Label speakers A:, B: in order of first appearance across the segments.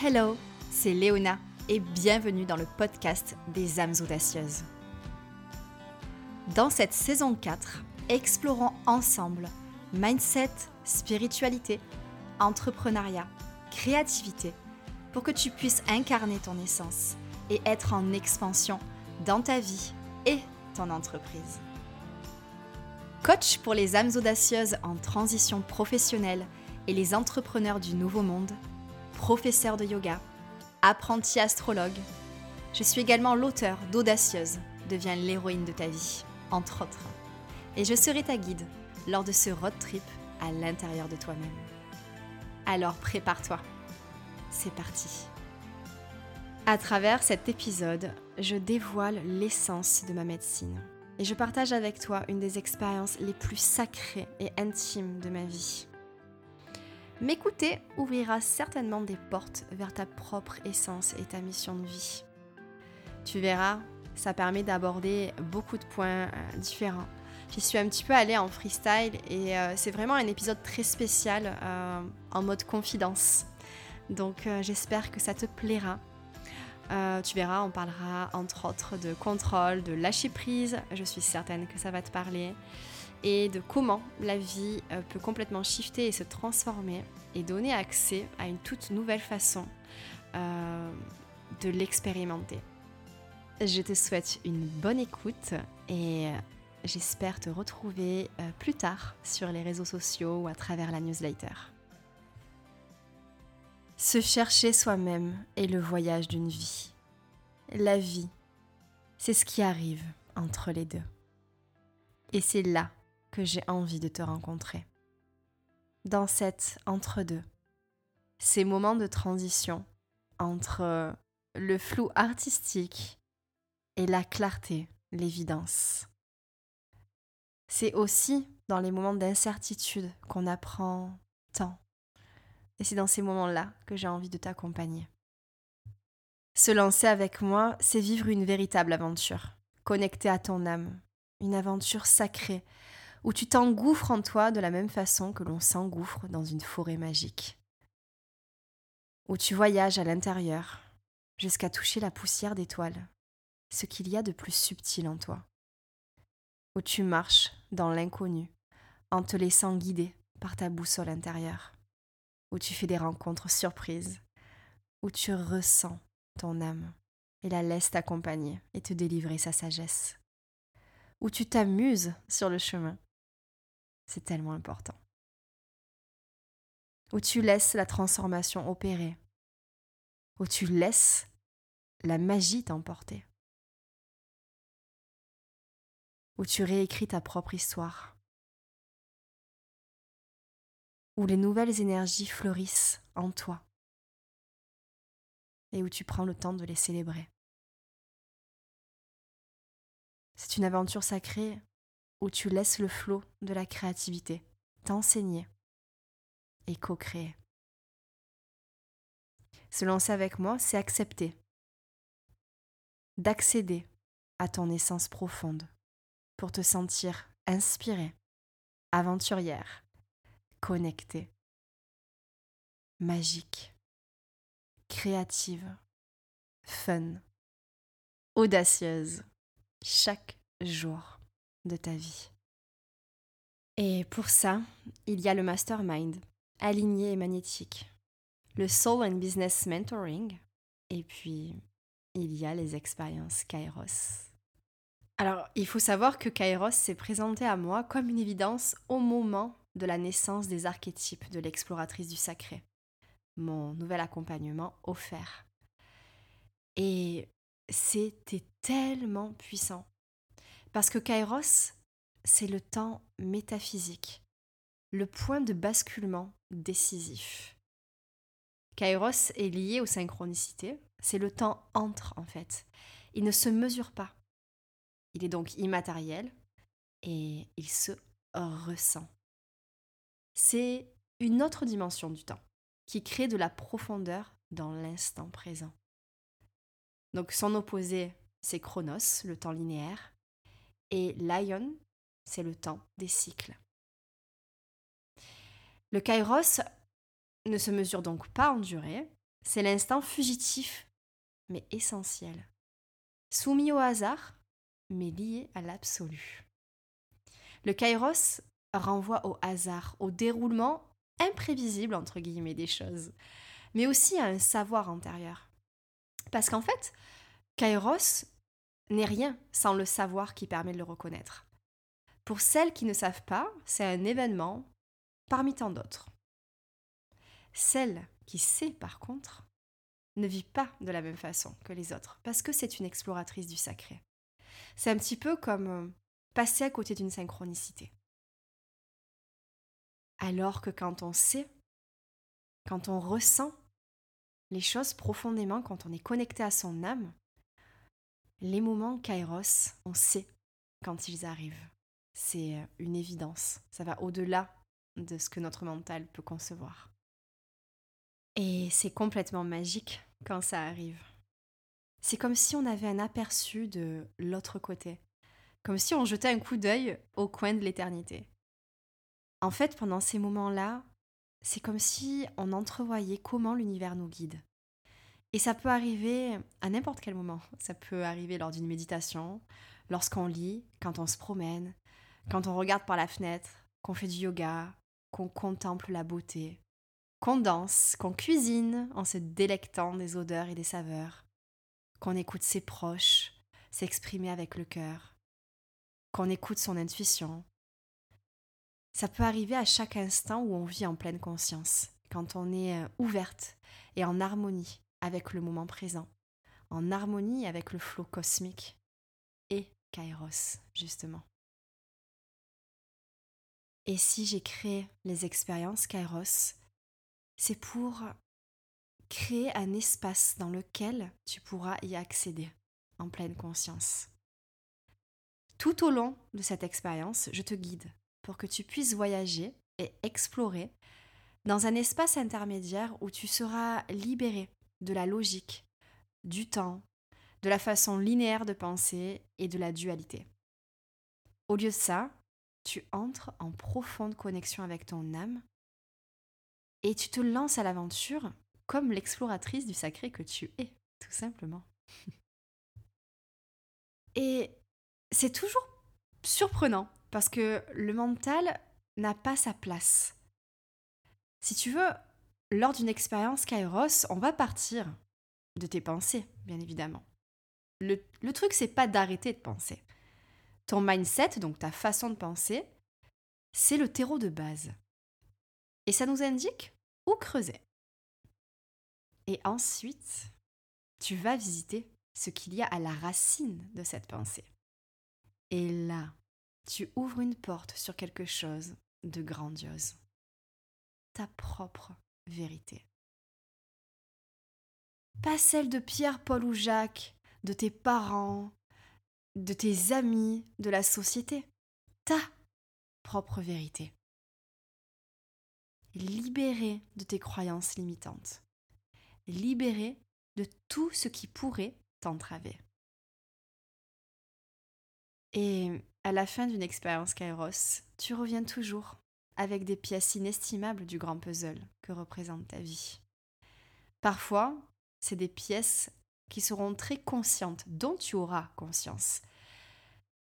A: Hello, c'est Léona et bienvenue dans le podcast des âmes audacieuses. Dans cette saison 4, explorons ensemble mindset, spiritualité, entrepreneuriat, créativité pour que tu puisses incarner ton essence et être en expansion dans ta vie et ton entreprise. Coach pour les âmes audacieuses en transition professionnelle et les entrepreneurs du nouveau monde, professeur de yoga, apprenti astrologue. Je suis également l'auteur d'Audacieuse, deviens l'héroïne de ta vie, entre autres. Et je serai ta guide lors de ce road trip à l'intérieur de toi-même. Alors prépare-toi. C'est parti. À travers cet épisode, je dévoile l'essence de ma médecine et je partage avec toi une des expériences les plus sacrées et intimes de ma vie. M'écouter ouvrira certainement des portes vers ta propre essence et ta mission de vie. Tu verras, ça permet d'aborder beaucoup de points euh, différents. J'y suis un petit peu allée en freestyle et euh, c'est vraiment un épisode très spécial euh, en mode confidence. Donc j'espère que ça te plaira. tu verras, on parlera entre autres de contrôle, de lâcher prise. Je suis certaine que ça va te parler et de comment la vie peut complètement shifter et se transformer et donner accès à une toute nouvelle façon euh, de l'expérimenter. Je te souhaite une bonne écoute et euh, j'espère te retrouver plus tard sur les réseaux sociaux ou à travers la newsletter. Se chercher soi-même est le voyage d'une vie. La vie, c'est ce qui arrive entre les deux. Et c'est là que j'ai envie de te rencontrer. Dans cet entre-deux, ces moments de transition entre le flou artistique et la clarté, l'évidence. C'est aussi dans les moments d'incertitude qu'on apprend tant. Et c'est dans ces moments-là que j'ai envie de t'accompagner. Se lancer avec moi, c'est vivre une véritable aventure, connectée à ton âme, une aventure sacrée où tu t'engouffres en toi de la même façon que l'on s'engouffre dans une forêt magique, où tu voyages à l'intérieur jusqu'à toucher la poussière d'étoiles, ce qu'il y a de plus subtil en toi, où tu marches dans l'inconnu en te laissant guider par ta boussole intérieure, où tu fais des rencontres surprises, où tu ressens ton âme et la laisses t'accompagner et te délivrer sa sagesse, où tu t'amuses sur le chemin c'est tellement important. Où tu laisses la transformation opérer. Où tu laisses la magie t'emporter. Où tu réécris ta propre histoire. Où les nouvelles énergies fleurissent en toi. Et où tu prends le temps de les célébrer. C'est une aventure sacrée où tu laisses le flot de la créativité t'enseigner et co-créer. Se lancer avec moi, c'est accepter d'accéder à ton essence profonde pour te sentir inspirée, aventurière, connectée, magique, créative, fun, audacieuse, chaque jour de ta vie. Et pour ça, il y a le mastermind, aligné et magnétique, le Soul and Business Mentoring, et puis il y a les expériences Kairos. Alors, il faut savoir que Kairos s'est présenté à moi comme une évidence au moment de la naissance des archétypes de l'exploratrice du sacré, mon nouvel accompagnement offert. Et c'était tellement puissant. Parce que Kairos, c'est le temps métaphysique, le point de basculement décisif. Kairos est lié aux synchronicités, c'est le temps entre en fait. Il ne se mesure pas. Il est donc immatériel et il se ressent. C'est une autre dimension du temps qui crée de la profondeur dans l'instant présent. Donc son opposé, c'est Chronos, le temps linéaire, et Lion, c'est le temps des cycles. Le kairos ne se mesure donc pas en durée, c'est l'instant fugitif, mais essentiel. Soumis au hasard, mais lié à l'absolu. Le kairos renvoie au hasard, au déroulement imprévisible, entre guillemets, des choses, mais aussi à un savoir antérieur. Parce qu'en fait, kairos n'est rien sans le savoir qui permet de le reconnaître. Pour celles qui ne savent pas, c'est un événement parmi tant d'autres. Celle qui sait par contre ne vit pas de la même façon que les autres, parce que c'est une exploratrice du sacré. C'est un petit peu comme euh, passer à côté d'une synchronicité. Alors que quand on sait, quand on ressent les choses profondément, quand on est connecté à son âme, les moments kairos, on sait quand ils arrivent. C'est euh, une évidence. Ça va au-delà de ce que notre mental peut concevoir. Et c'est complètement magique quand ça arrive. C'est comme si on avait un aperçu de l'autre côté, comme si on jetait un coup d'œil au coin de l'éternité. En fait, pendant ces moments-là, c'est comme si on entrevoyait comment l'univers nous guide. Et ça peut arriver à n'importe quel moment. Ça peut arriver lors d'une méditation, lorsqu'on lit, quand on se promène, quand on regarde par la fenêtre, qu'on fait du yoga, qu'on contemple la beauté, qu'on danse, qu'on cuisine en se délectant des odeurs et des saveurs, qu'on écoute ses proches s'exprimer avec le cœur, qu'on écoute son intuition. Ça peut arriver à chaque instant où on vit en pleine conscience, quand on est euh, ouverte et en harmonie avec le moment présent, en harmonie avec le flot cosmique et Kairos, justement. Et si j'ai créé les expériences Kairos, c'est pour créer un espace dans lequel tu pourras y accéder en pleine conscience. Tout au long de cette expérience, je te guide pour que tu puisses voyager et explorer dans un espace intermédiaire où tu seras libéré de la logique, du temps, de la façon linéaire de penser et de la dualité. Au lieu de ça, tu entres en profonde connexion avec ton âme et tu te lances à l'aventure comme l'exploratrice du sacré que tu es, tout simplement. Et c'est toujours surprenant parce que le mental n'a pas sa place. Si tu veux, lors d'une expérience Kairos, on va partir de tes pensées, bien évidemment. Le, le truc, c'est pas d'arrêter de penser. Ton mindset, donc ta façon de penser, c'est le terreau de base. Et ça nous indique où creuser. Et ensuite, tu vas visiter ce qu'il y a à la racine de cette pensée. Et là, tu ouvres une porte sur quelque chose de grandiose. Ta propre vérité. Pas celle de Pierre, Paul ou Jacques, de tes parents, de tes amis, de la société. Ta propre vérité. Libéré de tes croyances limitantes. Libéré de tout ce qui pourrait t'entraver. Et à la fin d'une expérience Kairos, tu reviens toujours avec des pièces inestimables du grand puzzle que représente ta vie. Parfois, c'est des pièces qui seront très conscientes, dont tu auras conscience.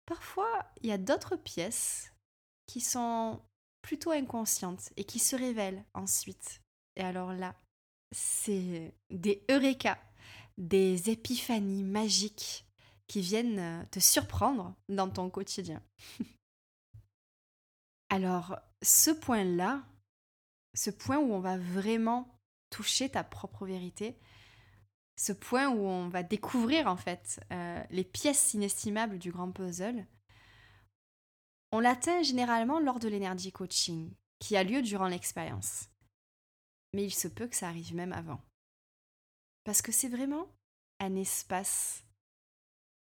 A: Parfois, il y a d'autres pièces qui sont plutôt inconscientes et qui se révèlent ensuite. Et alors là, c'est des eureka, des épiphanies magiques qui viennent te surprendre dans ton quotidien. alors, ce point-là, ce point où on va vraiment toucher ta propre vérité, ce point où on va découvrir en fait euh, les pièces inestimables du grand puzzle, on l'atteint généralement lors de l'énergie coaching, qui a lieu durant l'expérience. Mais il se peut que ça arrive même avant. Parce que c'est vraiment un espace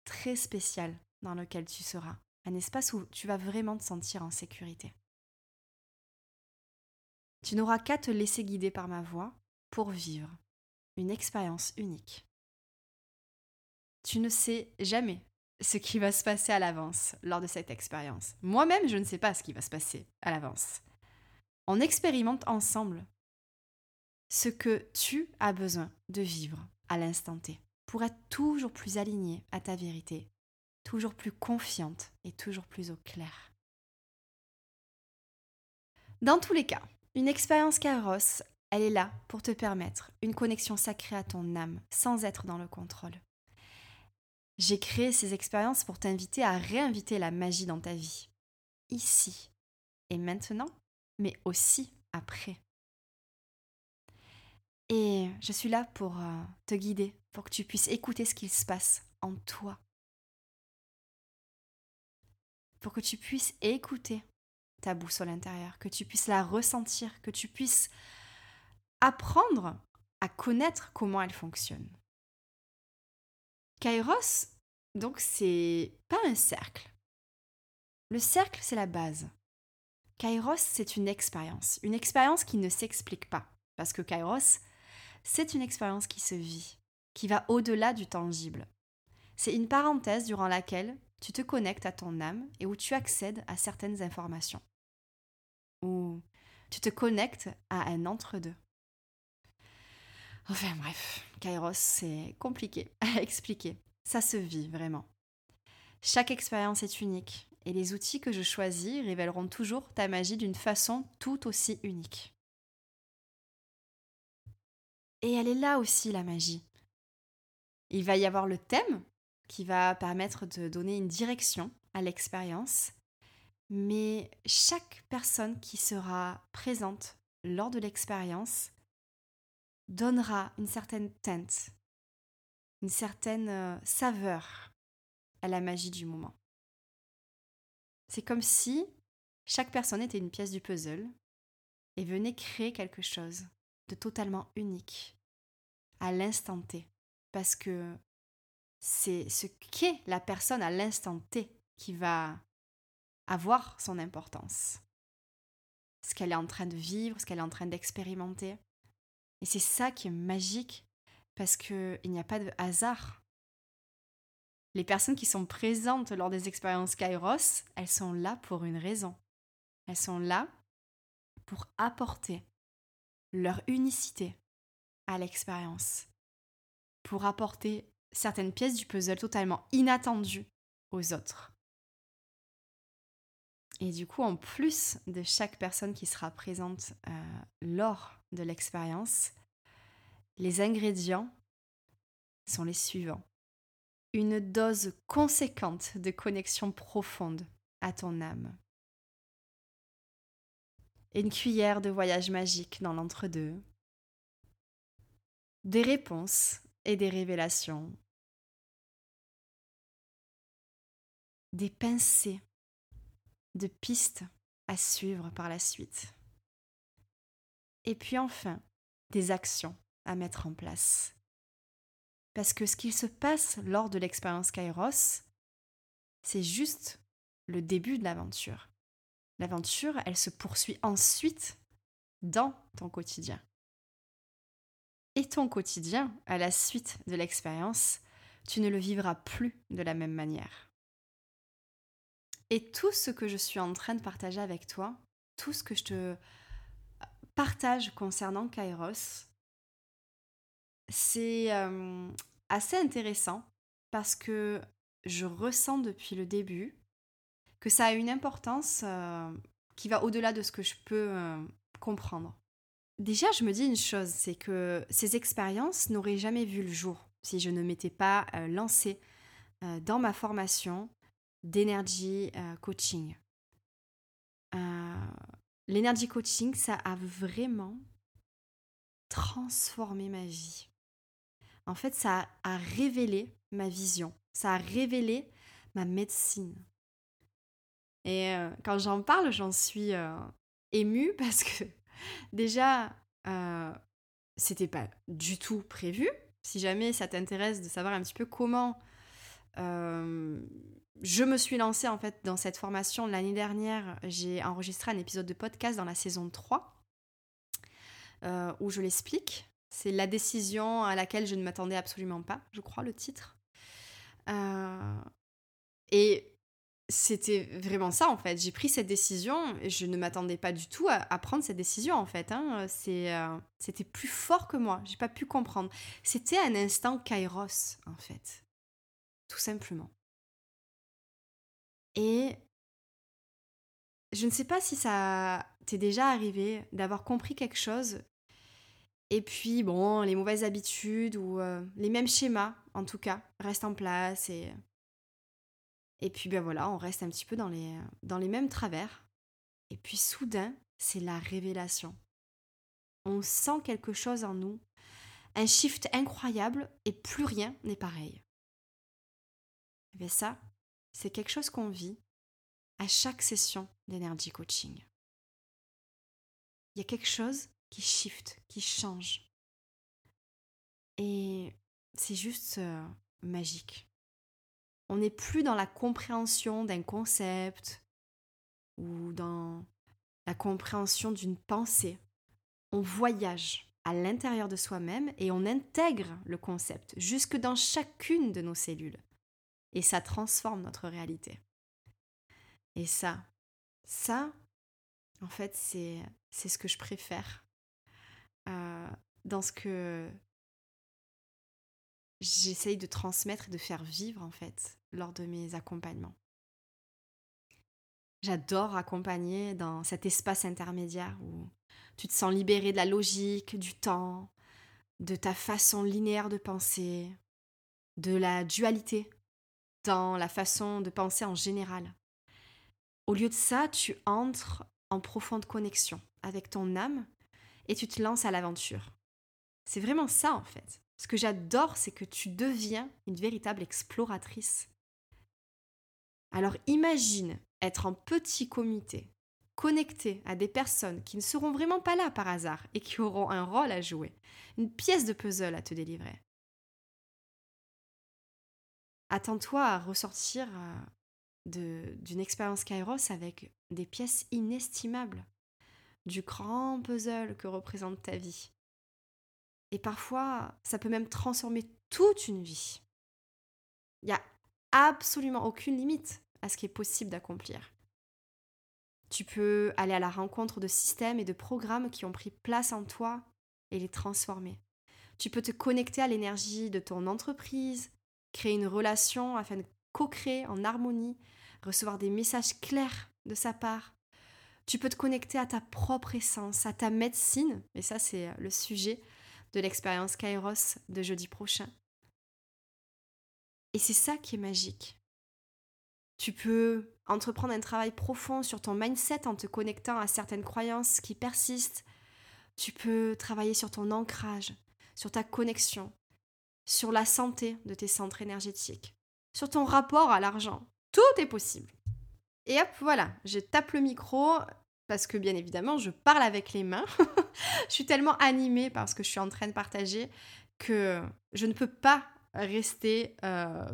A: très spécial dans lequel tu seras. Un espace où tu vas vraiment te sentir en sécurité. Tu n'auras qu'à te laisser guider par ma voix pour vivre une expérience unique. Tu ne sais jamais ce qui va se passer à l'avance lors de cette expérience. Moi-même, je ne sais pas ce qui va se passer à l'avance. On expérimente ensemble ce que tu as besoin de vivre à l'instant T pour être toujours plus aligné à ta vérité, toujours plus confiante et toujours plus au clair. Dans tous les cas, une expérience Kairos, elle est là pour te permettre une connexion sacrée à ton âme sans être dans le contrôle. J'ai créé ces expériences pour t'inviter à réinviter la magie dans ta vie, ici et maintenant, mais aussi après. Et je suis là pour euh, te guider, pour que tu puisses écouter ce qu'il se passe en toi. Pour que tu puisses écouter ta boussole intérieure, que tu puisses la ressentir, que tu puisses apprendre à connaître comment elle fonctionne. Kairos, donc, c'est pas un cercle. Le cercle, c'est la base. Kairos, c'est une expérience. Une expérience qui ne s'explique pas. Parce que Kairos, c'est une expérience qui se vit, qui va au-delà du tangible. C'est une parenthèse durant laquelle tu te connectes à ton âme et où tu accèdes à certaines informations. Ou tu te connectes à un entre-deux. Enfin bref, Kairos, c'est compliqué à expliquer. Ça se vit vraiment. Chaque expérience est unique et les outils que je choisis révéleront toujours ta magie d'une façon tout aussi unique. Et elle est là aussi, la magie. Il va y avoir le thème qui va permettre de donner une direction à l'expérience, mais chaque personne qui sera présente lors de l'expérience donnera une certaine teinte, une certaine euh, saveur à la magie du moment. C'est comme si chaque personne était une pièce du puzzle et venait créer quelque chose de totalement unique à l'instant T. Parce que c'est ce qu'est la personne à l'instant T qui va avoir son importance. Ce qu'elle est en train de vivre, ce qu'elle est en train d'expérimenter. Et c'est ça qui est magique parce qu'il n'y a pas de hasard. Les personnes qui sont présentes lors des expériences Kairos, elles sont là pour une raison. Elles sont là pour apporter leur unicité à l'expérience, pour apporter certaines pièces du puzzle totalement inattendues aux autres. Et du coup, en plus de chaque personne qui sera présente euh, lors de l'expérience, les ingrédients sont les suivants. Une dose conséquente de connexion profonde à ton âme. Une cuillère de voyage magique dans l'entre-deux. Des réponses et des révélations. Des pincées de pistes à suivre par la suite. Et puis enfin, des actions à mettre en place. Parce que ce qu'il se passe lors de l'expérience Kairos, c'est juste le début de l'aventure. L'aventure, elle se poursuit ensuite dans ton quotidien. Et ton quotidien, à la suite de l'expérience, tu ne le vivras plus de la même manière. Et tout ce que je suis en train de partager avec toi, tout ce que je te partage concernant Kairos, c'est euh, assez intéressant parce que je ressens depuis le début que ça a une importance euh, qui va au-delà de ce que je peux euh, comprendre. Déjà, je me dis une chose, c'est que ces expériences n'auraient jamais vu le jour si je ne m'étais pas lancée dans ma formation d'énergie coaching. L'énergie coaching, ça a vraiment transformé ma vie. En fait, ça a révélé ma vision, ça a révélé ma médecine. Et euh, quand j'en parle, j'en suis euh, émue parce que déjà, euh, c'était pas du tout prévu. Si jamais ça t'intéresse de savoir un petit peu comment euh, je me suis lancée en fait dans cette formation l'année dernière. J'ai enregistré un épisode de podcast dans la saison 3 euh, où je l'explique. C'est la décision à laquelle je ne m'attendais absolument pas, je crois, le titre. Et c'était vraiment ça en fait. J'ai pris cette décision et je ne m'attendais pas du tout à, prendre cette décision en fait. Hein. Euh, c'était plus fort que moi. J'ai pas pu comprendre. C'était un instant kairos en fait. Tout simplement. Et je ne sais pas si ça t'est déjà arrivé d'avoir compris quelque chose et puis bon, les mauvaises habitudes ou euh, les mêmes schémas en tout cas restent en place et et puis ben voilà, on reste un petit peu dans les, dans les mêmes travers. Et puis soudain, c'est la révélation. On sent quelque chose en nous, un shift incroyable et plus rien n'est pareil. Et bien ça, c'est quelque chose qu'on vit à chaque session d'énergie coaching. Il y a quelque chose qui shift, qui change. Et c'est juste euh, magique. On n'est plus dans la compréhension d'un concept ou dans la compréhension d'une pensée. On voyage à l'intérieur de soi-même et on intègre le concept jusque dans chacune de nos cellules. Et ça transforme notre réalité. Et ça, ça, en fait, c'est, ce que je préfère euh, dans ce que j'essaye de transmettre et de faire vivre en fait lors de mes accompagnements. J'adore accompagner dans cet espace intermédiaire où tu te sens libéré de la logique, du temps, de ta façon linéaire de penser, de la dualité dans la façon de penser en général. Au lieu de ça, tu entres en profonde connexion avec ton âme et tu te lances à l'aventure. C'est vraiment ça en fait. Ce que j'adore, c'est que tu deviens une véritable exploratrice. Alors imagine être en petit comité, connecté à des personnes qui ne seront vraiment pas là par hasard et qui auront un rôle à jouer, une pièce de puzzle à te délivrer. Attends-toi à ressortir euh, d'une expérience Kairos avec des pièces inestimables, du grand puzzle que représente ta vie. Et parfois, ça peut même transformer toute une vie. Il n'y a absolument aucune limite à ce qui est possible d'accomplir. Tu peux aller à la rencontre de systèmes et de programmes qui ont pris place en toi et les transformer. Tu peux te connecter à l'énergie de ton entreprise, créer une relation afin de co-créer en harmonie, recevoir des messages clairs de sa part. Tu peux te connecter à ta propre essence, à ta médecine, et ça c'est le sujet de l'expérience Kairos de jeudi prochain. Et c'est ça qui est magique. Tu peux entreprendre un travail profond sur ton mindset en te connectant à certaines croyances qui persistent. Tu peux travailler sur ton ancrage, sur ta connexion, sur la santé de tes centres énergétiques, sur ton rapport à l'argent. Tout est possible. Et hop, voilà, je tape le micro parce que bien évidemment, je parle avec les mains. je suis tellement animée par ce que je suis en train de partager que je ne peux pas rester euh,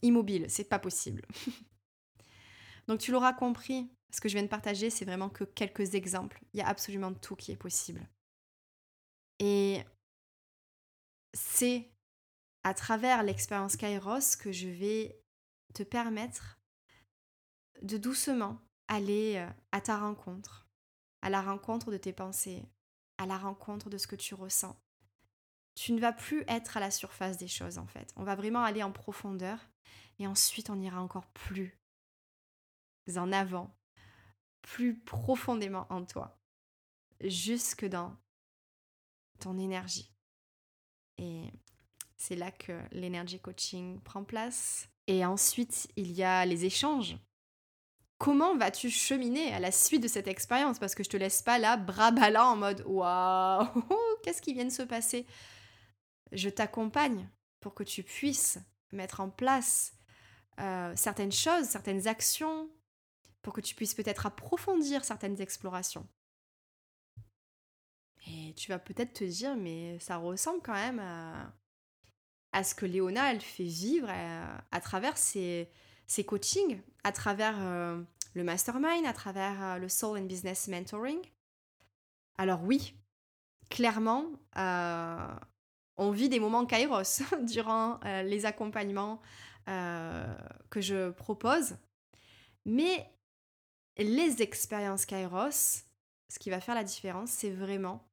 A: immobile. C'est pas possible. Donc tu l'auras compris, ce que je viens de partager, c'est vraiment que quelques exemples. Il y a absolument tout qui est possible. Et c'est à travers l'expérience Kairos que je vais te permettre de doucement aller euh, à ta rencontre, à la rencontre de tes pensées, à la rencontre de ce que tu ressens. Tu ne vas plus être à la surface des choses en fait. On va vraiment aller en profondeur et ensuite on ira encore plus en avant, plus profondément en toi, jusque dans ton énergie. Et c'est là que l'énergie coaching prend place. Et ensuite, il y a les échanges comment vas-tu cheminer à la suite de cette expérience? Parce que je te laisse pas là, bras ballants, en mode waouh, qu'est-ce qui vient de se passer? Je t'accompagne pour que tu puisses mettre en place euh, certaines choses, certaines actions, pour que tu puisses peut-être approfondir certaines explorations. Et tu vas peut-être te dire, mais ça ressemble quand même à, ce que Léona, elle fait vivre euh, à travers ses, ces coachings à travers euh, le mastermind, à travers euh, le Soul and Business Mentoring. Alors oui, clairement, euh, on vit des moments kairos durant les accompagnements que je propose. Mais les expériences Kairos, ce qui va faire la différence, c'est vraiment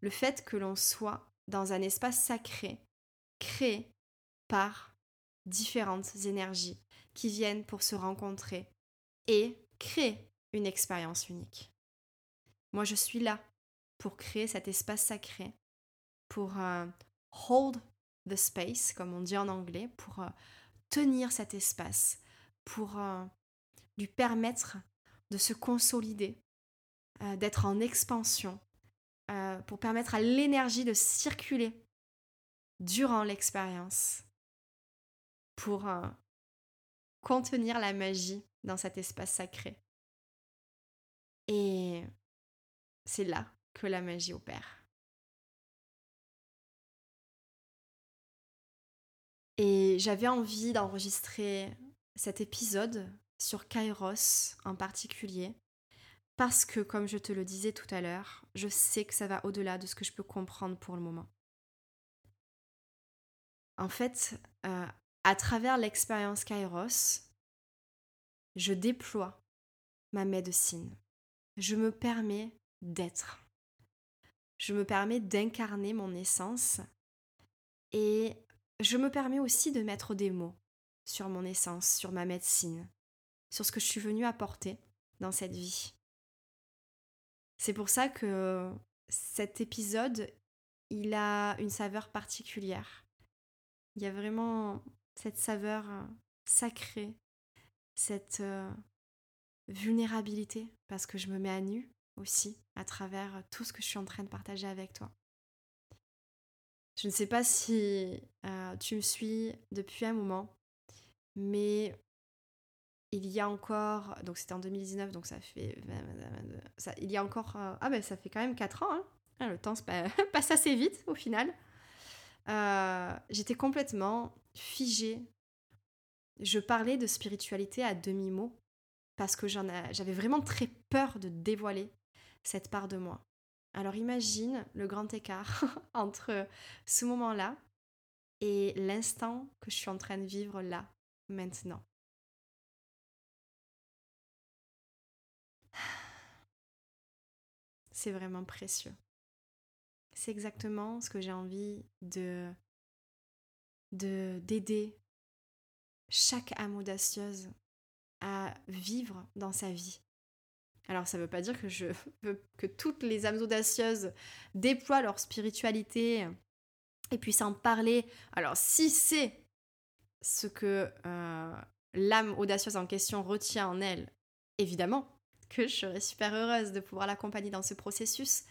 A: le fait que l'on soit dans un espace sacré, créé par différentes énergies qui viennent pour se rencontrer et créer une expérience unique. Moi, je suis là pour créer cet espace sacré, pour euh, hold the space, comme on dit en anglais, pour euh, tenir cet espace, pour euh, lui permettre de se consolider, d'être en expansion, pour permettre à l'énergie de circuler durant l'expérience, pour contenir la magie dans cet espace sacré. Et c'est là que la magie opère. Et j'avais envie d'enregistrer cet épisode sur Kairos en particulier, parce que, comme je te le disais tout à l'heure, je sais que ça va au-delà de ce que je peux comprendre pour le moment. En fait, euh, à travers l'expérience Kairos, je déploie ma médecine. Je me permets d'être. Je me permets d'incarner mon essence et je me permets aussi de mettre des mots sur mon essence, sur ma médecine, sur ce que je suis venue apporter dans cette vie. C'est pour ça que cet épisode, il a une saveur particulière. Il y a vraiment cette saveur sacrée, cette euh, vulnérabilité, parce que je me mets à nu aussi à travers tout ce que je suis en train de partager avec toi. Je ne sais pas si euh, tu me suis depuis un moment, mais il y a encore, donc c'était en 2019, donc ça fait, il y a encore, euh, ah ben ça fait quand même 4 ans, hein. ah, le temps passe assez vite au final. Euh, j'étais complètement figée. Je parlais de spiritualité à demi-mot parce que j'avais vraiment très peur de dévoiler cette part de moi. Alors imagine le grand écart entre ce moment-là et l'instant que je suis en train de vivre là, maintenant. C'est vraiment précieux. C'est exactement ce que j'ai envie de d'aider chaque âme audacieuse à vivre dans sa vie. Alors ça ne veut pas dire que je veux que toutes les âmes audacieuses déploient leur spiritualité et puissent en parler. Alors si c'est ce que euh, l'âme audacieuse en question retient en elle, évidemment que je serais super heureuse de pouvoir l'accompagner dans ce processus.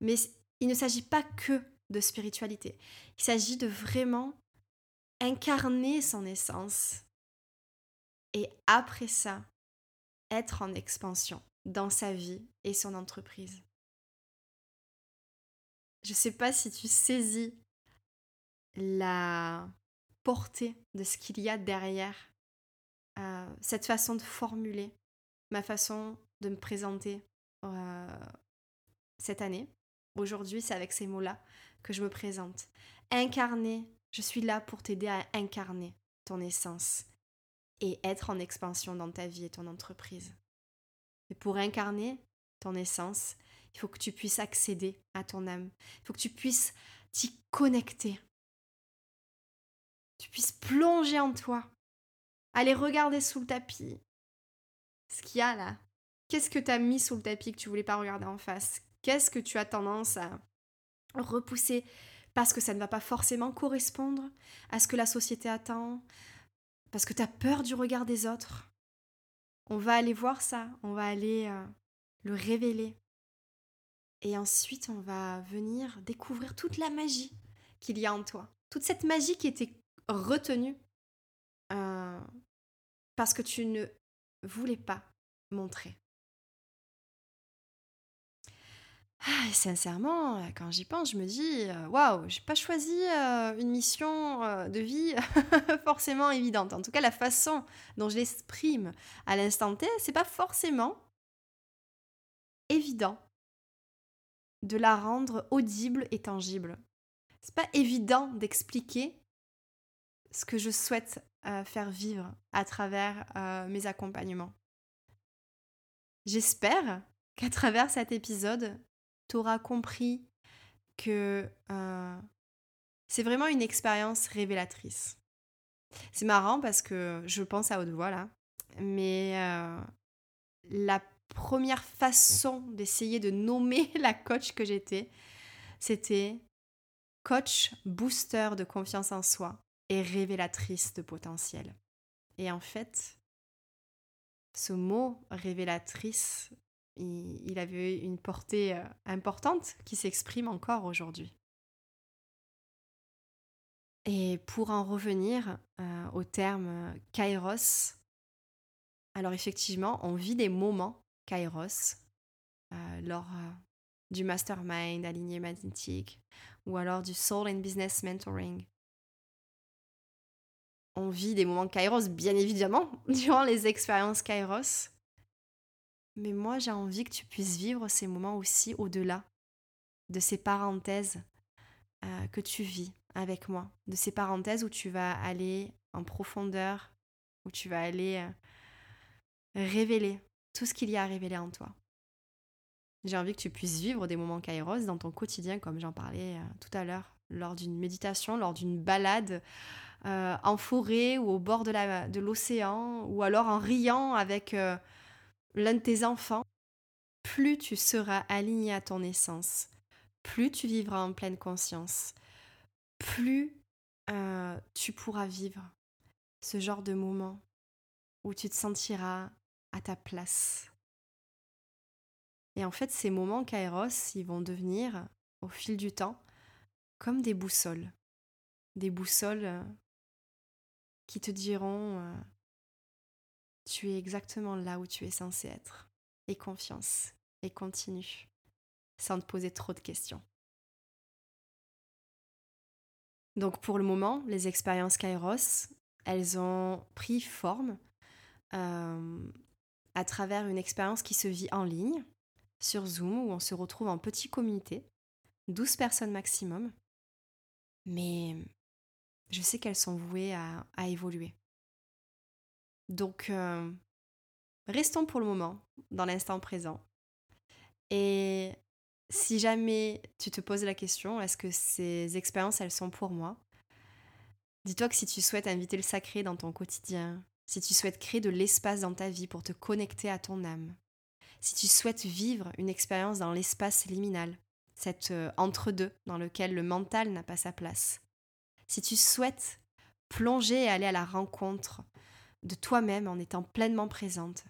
A: Mais il ne s'agit pas que de spiritualité. Il s'agit de vraiment incarner son essence et après ça, être en expansion dans sa vie et son entreprise. Je ne sais pas si tu saisis la portée de ce qu'il y a derrière euh, cette façon de formuler, ma façon de me présenter euh, cette année. Aujourd'hui, c'est avec ces mots-là que je me présente. Incarner, je suis là pour t'aider à incarner ton essence et être en expansion dans ta vie et ton entreprise. Et pour incarner ton essence, il faut que tu puisses accéder à ton âme. Il faut que tu puisses t'y connecter. Tu puisses plonger en toi. Aller regarder sous le tapis. Ce qu'il y a là. Qu'est-ce que tu as mis sous le tapis que tu voulais pas regarder en face? Qu'est-ce que tu as tendance à repousser parce que ça ne va pas forcément correspondre à ce que la société attend, parce que tu as peur du regard des autres on va aller voir ça, on va aller euh, le révéler. Et ensuite, on va venir découvrir toute la magie qu'il y a en toi. Toute cette magie qui était retenue euh, parce que tu ne voulais pas montrer. Ah, sincèrement, euh, quand j'y pense, je me dis euh, waouh, j'ai pas choisi euh, une mission de vie forcément évidente. En tout cas, la façon dont je l'exprime à l'instant T, c'est pas forcément évident de la rendre audible et tangible. C'est pas évident d'expliquer ce que je souhaite faire vivre à travers mes accompagnements. J'espère qu'à travers cet épisode, tu auras compris que euh, c'est vraiment une expérience révélatrice. C'est marrant parce que je pense à haute voix là, mais euh, la première façon d'essayer de nommer la coach que j'étais, c'était coach booster de confiance en soi et révélatrice de potentiel. Et en fait, ce mot révélatrice, il, avait une portée euh, importante qui s'exprime encore aujourd'hui. Et pour en revenir euh, au terme euh, kairos, alors effectivement, on vit des moments kairos lors du mastermind aligné magnétique ou alors du soul and business mentoring. On vit des moments kairos, bien évidemment, durant les expériences kairos. Mais moi, j'ai envie que tu puisses vivre ces moments aussi au-delà de ces parenthèses euh, que tu vis avec moi, de ces parenthèses où tu vas aller en profondeur, où tu vas aller euh, révéler tout ce qu'il y a à révéler en toi. J'ai envie que tu puisses vivre des moments kairos dans ton quotidien, comme j'en parlais euh, tout à l'heure, lors d'une méditation, lors d'une balade en forêt ou au bord de l'océan, ou alors en riant avec l'un de tes enfants, plus tu seras aligné à ton essence, plus tu vivras en pleine conscience, plus euh, tu pourras vivre ce genre de moment où tu te sentiras à ta place. Et en fait, ces moments kairos, ils vont devenir, au fil du temps, comme des boussoles. Des boussoles euh, qui te diront euh, tu es exactement là où tu es censé être. Et confiance. Et continue. Sans te poser trop de questions. Donc pour le moment, les expériences Kairos, elles ont pris forme euh, à travers une expérience qui se vit en ligne, sur Zoom, où on se retrouve en petite communauté, 12 personnes maximum. Mais je sais qu'elles sont vouées à évoluer. Donc, euh, restons pour le moment dans l'instant présent. Et si jamais tu te poses la question, est-ce que ces expériences, elles sont pour moi? Dis-toi que si tu souhaites inviter le sacré dans ton quotidien, si tu souhaites créer de l'espace dans ta vie pour te connecter à ton âme, si tu souhaites vivre une expérience dans l'espace liminal, cet euh, entre-deux dans lequel le mental n'a pas sa place, si tu souhaites plonger et aller à la rencontre de toi-même en étant pleinement présente.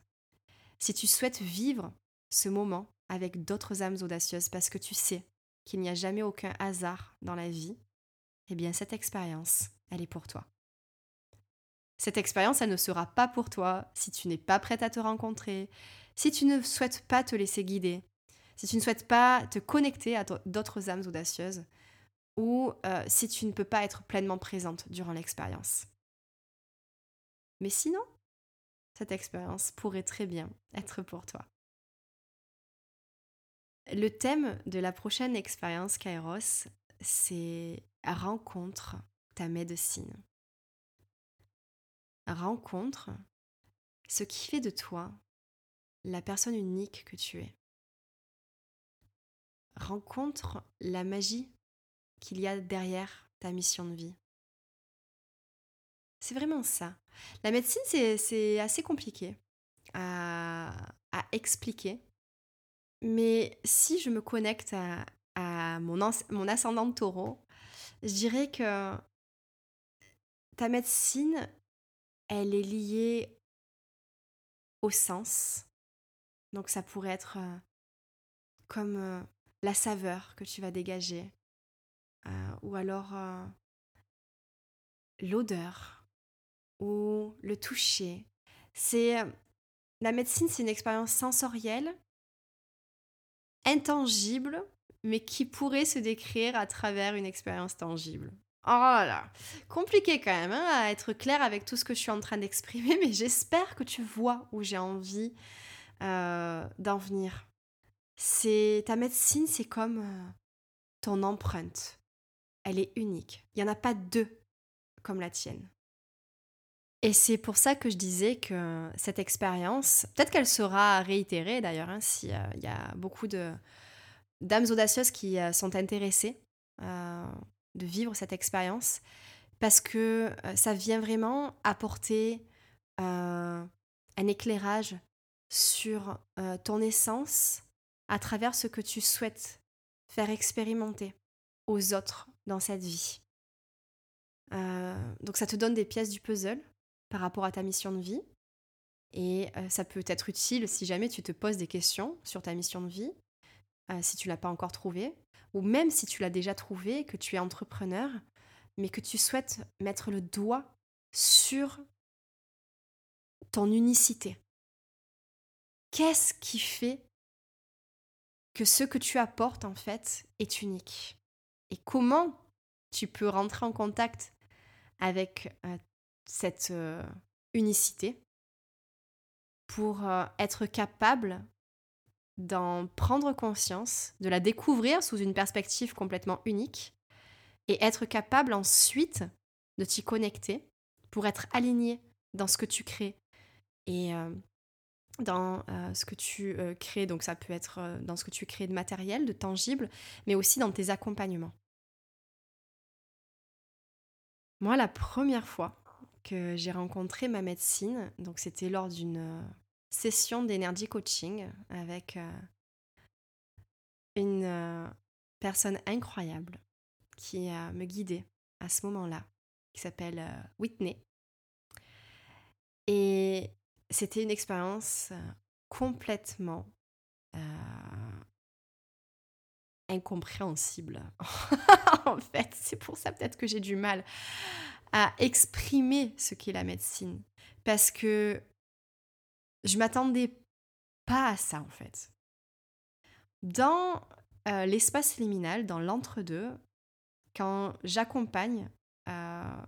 A: Si tu souhaites vivre ce moment avec d'autres âmes audacieuses parce que tu sais qu'il n'y a jamais aucun hasard dans la vie, eh bien cette expérience, elle est pour toi. Cette expérience, elle ne sera pas pour toi si tu n'es pas prête à te rencontrer, si tu ne souhaites pas te laisser guider, si tu ne souhaites pas te connecter à d'autres âmes audacieuses, ou euh, si tu ne peux pas être pleinement présente durant l'expérience. Mais sinon, cette expérience pourrait très bien être pour toi. Le thème de la prochaine expérience Kairos, c'est rencontre ta médecine. Rencontre ce qui fait de toi la personne unique que tu es. Rencontre la magie qu'il y a derrière ta mission de vie. C'est vraiment ça. La médecine, c'est assez compliqué à, expliquer. Mais si je me connecte à, mon, mon ascendant de taureau, je dirais que ta médecine, elle est liée au sens. Donc ça pourrait être euh, comme euh, la saveur que tu vas dégager, euh, ou alors l'odeur ou le toucher. C'est la médecine, c'est une expérience sensorielle, intangible, mais qui pourrait se décrire à travers une expérience tangible. Oh là, compliqué quand même hein, à être clair avec tout ce que je suis en train d'exprimer, mais j'espère que tu vois où j'ai envie euh, d'en venir. C'est ta médecine, c'est comme euh, ton empreinte. Elle est unique. Il n'y en a pas deux comme la tienne. Et c'est pour ça que je disais que cette expérience, peut-être qu'elle sera réitérée d'ailleurs, hein, s'il y a beaucoup de d'âmes audacieuses qui euh, sont intéressées euh, de vivre cette expérience, parce que euh, ça vient vraiment apporter un éclairage sur ton essence à travers ce que tu souhaites faire expérimenter aux autres dans cette vie. donc ça te donne des pièces du puzzle par rapport à ta mission de vie. Et euh, ça peut être utile si jamais tu te poses des questions sur ta mission de vie, euh, si tu l'as pas encore trouvée, ou même si tu l'as déjà trouvée, que tu es entrepreneur, mais que tu souhaites mettre le doigt sur ton unicité. Qu'est-ce qui fait que ce que tu apportes en fait est unique? Et comment tu peux rentrer en contact avec euh, cette euh, unicité pour euh, être capable d'en prendre conscience, de la découvrir sous une perspective complètement unique et être capable ensuite de t'y connecter pour être aligné dans ce que tu crées et euh, dans ce que tu crées. Donc ça peut être dans ce que tu crées de matériel, de tangible, mais aussi dans tes accompagnements. Moi, la première fois que j'ai rencontré ma médecine. Donc c'était lors d'une euh, session d'énergie coaching avec euh, une euh, personne incroyable qui me guidé à ce moment-là, qui s'appelle Whitney. Et c'était une expérience complètement incompréhensible. en fait, c'est pour ça peut-être que j'ai du mal à exprimer ce qu'est la médecine. Parce que je m'attendais pas à ça, en fait. Dans euh, l'espace liminal, dans l'entre-deux, quand j'accompagne euh,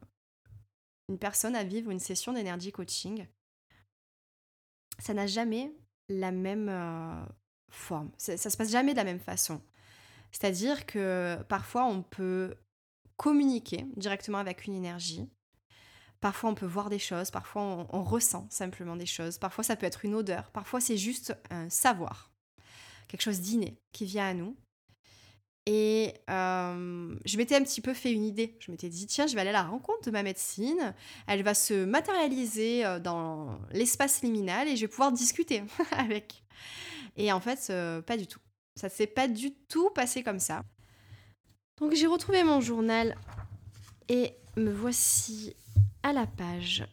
A: une personne à vivre une session d'énergie coaching, ça n'a jamais la même euh, forme. Ça, ça se passe jamais de la même façon. C'est-à-dire que parfois on peut communiquer directement avec une énergie. Parfois, on peut voir des choses, parfois, on, ressent simplement des choses, parfois, ça peut être une odeur, parfois, c'est juste un savoir, quelque chose d'inné qui vient à nous. Et euh, je m'étais un petit peu fait une idée. Je m'étais dit, tiens, je vais aller à la rencontre de ma médecine. Elle va se matérialiser euh, dans l'espace liminal et je vais pouvoir discuter avec. Et en fait, euh, pas du tout. Ça ne s'est pas du tout passé comme ça. Donc j'ai retrouvé mon journal et me voici à la page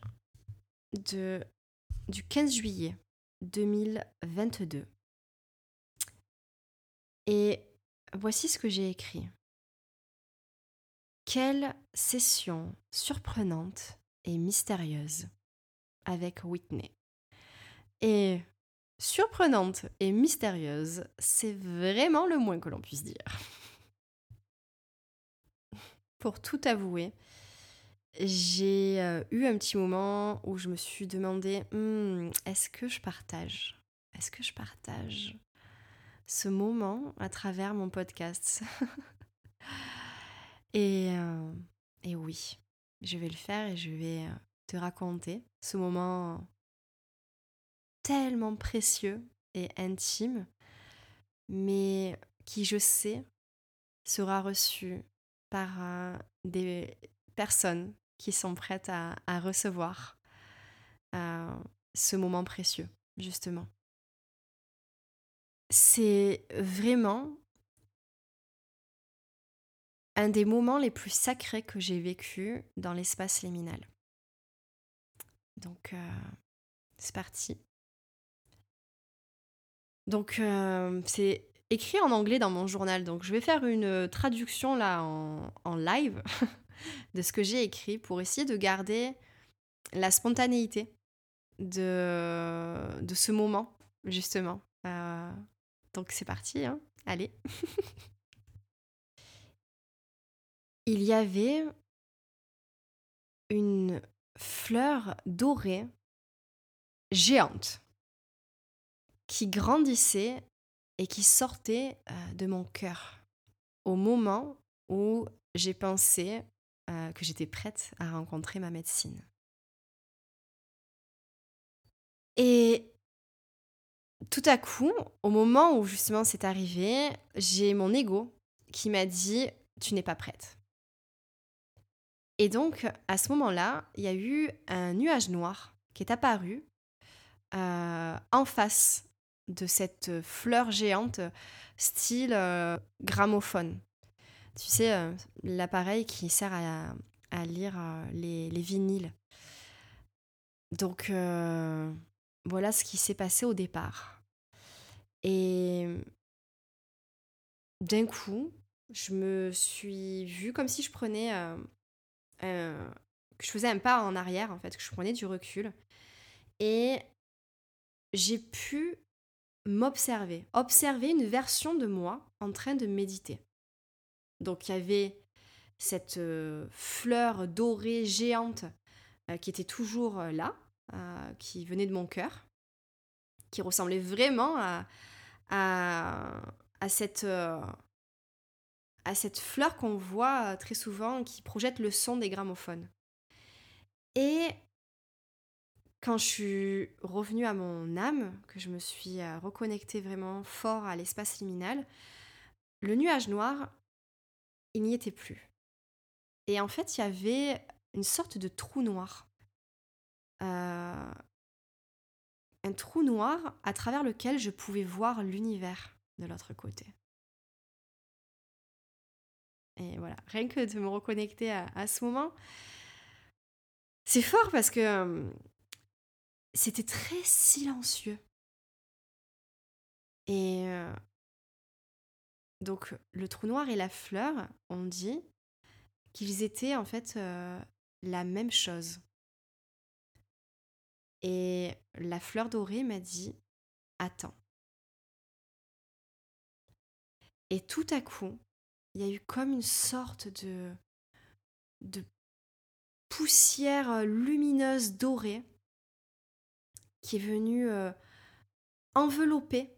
A: du 15 juillet 2022. Et voici ce que j'ai écrit. Quelle session surprenante et mystérieuse avec Whitney. Et surprenante et mystérieuse, c'est vraiment le moins que l'on puisse dire pour tout avouer, j'ai euh, eu un petit moment où je me suis demandé «Hmm, est-ce que je partage? Est-ce que je partage ce moment à travers mon podcast? Et, euh, et oui, je vais le faire et je vais euh, te raconter ce moment tellement précieux et intime, mais qui, je sais, sera reçu par euh, des personnes qui sont prêtes à, recevoir euh, ce moment précieux, justement. C'est vraiment un des moments les plus sacrés que j'ai vécu dans l'espace liminal. Donc, euh, c'est parti. Donc, c'est écrit en anglais dans mon journal. Donc je vais faire une euh, traduction là en, live de ce que j'ai écrit pour essayer de garder la spontanéité de, de ce moment, justement. Euh, donc c'est parti, hein allez. Il y avait une fleur dorée géante qui grandissait et qui sortait euh, de mon cœur au moment où j'ai pensé euh, que j'étais prête à rencontrer ma médecine. Et tout à coup, au moment où justement c'est arrivé, j'ai mon ego qui m'a dit tu n'es pas prête. Et donc à ce moment-là, il y a eu un nuage noir qui est apparu euh, en face de cette fleur géante style euh, gramophone. Tu sais, euh, l'appareil qui sert à, lire les, les, vinyles. Donc voilà ce qui s'est passé au départ. Et d'un coup, je me suis vue comme si je prenais que je faisais un pas en arrière en fait, que je prenais du recul et j'ai pu m'observer, observer une version de moi en train de méditer. Donc il y avait cette fleur dorée géante qui était toujours là, qui venait de mon cœur, qui ressemblait vraiment à, à, cette, à cette fleur qu'on voit très souvent qui projette le son des gramophones. Et quand je suis revenue à mon âme, que je me suis reconnectée vraiment fort à l'espace liminal, le nuage noir, il n'y était plus. Et en fait, il y avait une sorte de trou noir. Euh, un trou noir à travers lequel je pouvais voir l'univers de l'autre côté. Et voilà, rien que de me reconnecter à, ce moment, c'est fort parce que euh, c'était très silencieux. Et euh, donc le trou noir et la fleur, on dit qu'ils étaient en fait euh, la même chose. Et la fleur dorée m'a dit Attends. Et tout à coup, il y a eu comme une sorte de, de poussière lumineuse dorée qui est venue euh, envelopper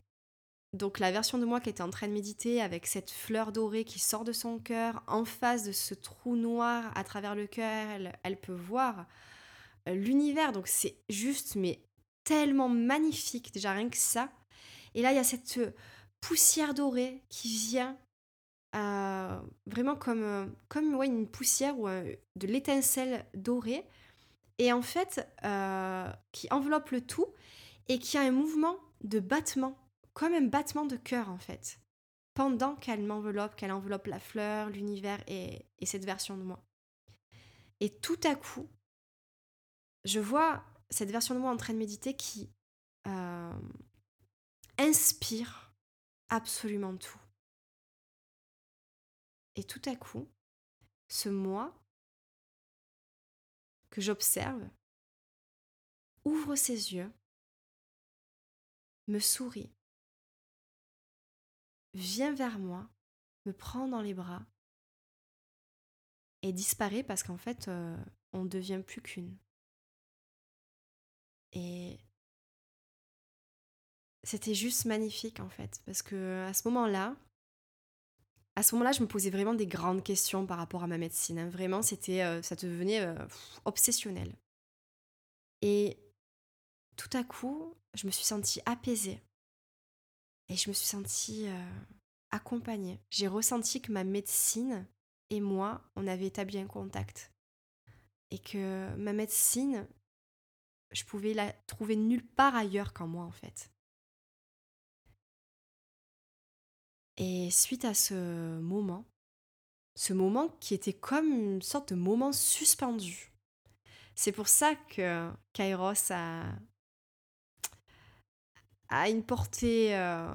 A: donc la version de moi qui était en train de méditer avec cette fleur dorée qui sort de son cœur en face de ce trou noir à travers le cœur, elle peut voir euh, l'univers. Donc c'est juste, mais tellement magnifique, déjà rien que ça. Et là, il y a cette euh, poussière dorée qui vient vraiment comme, comme une poussière ou de l'étincelle dorée. Et en fait, qui enveloppe le tout et qui a un mouvement de battement, comme un battement de cœur en fait, pendant qu'elle m'enveloppe, qu'elle enveloppe la fleur, l'univers et cette version de moi. Et tout à coup, je vois cette version de moi en train de méditer qui euh, inspire absolument tout. Et tout à coup, ce moi que j'observe ouvre ses yeux, me sourit, vient vers moi, me prend dans les bras et disparaît parce qu'en fait, euh, on ne devient plus qu'une. Et c'était juste magnifique en fait, parce que à ce moment-là, à ce moment-là, je me posais vraiment des grandes questions par rapport à ma médecine. Hein. Vraiment, c'était, euh, ça devenait euh, obsessionnel. Et tout à coup, je me suis sentie apaisée et je me suis sentie euh, accompagnée. J'ai ressenti que ma médecine et moi, on avait établi un contact et que ma médecine je pouvais la trouver nulle part ailleurs qu'en moi en fait. Et suite à ce moment, ce moment qui était comme une sorte de moment suspendu, c'est pour ça que Kairos a, a une portée euh,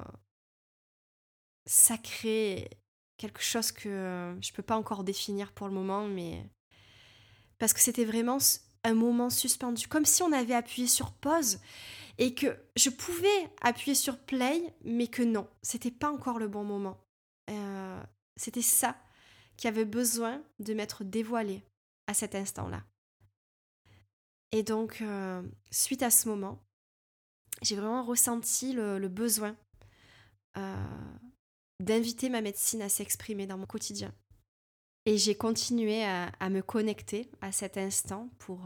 A: sacrée, quelque chose que je ne peux pas encore définir pour le moment, mais parce que c'était vraiment un moment suspendu, comme si on avait appuyé sur pause et que je pouvais appuyer sur play, mais que non, c'était pas encore le bon moment. Euh, c'était ça qui avait besoin de m'être dévoilé à cet instant-là. Et donc, euh, suite à ce moment, j'ai vraiment ressenti le, besoin euh, d'inviter ma médecine à s'exprimer dans mon quotidien. Et j'ai continué à, me connecter à cet instant pour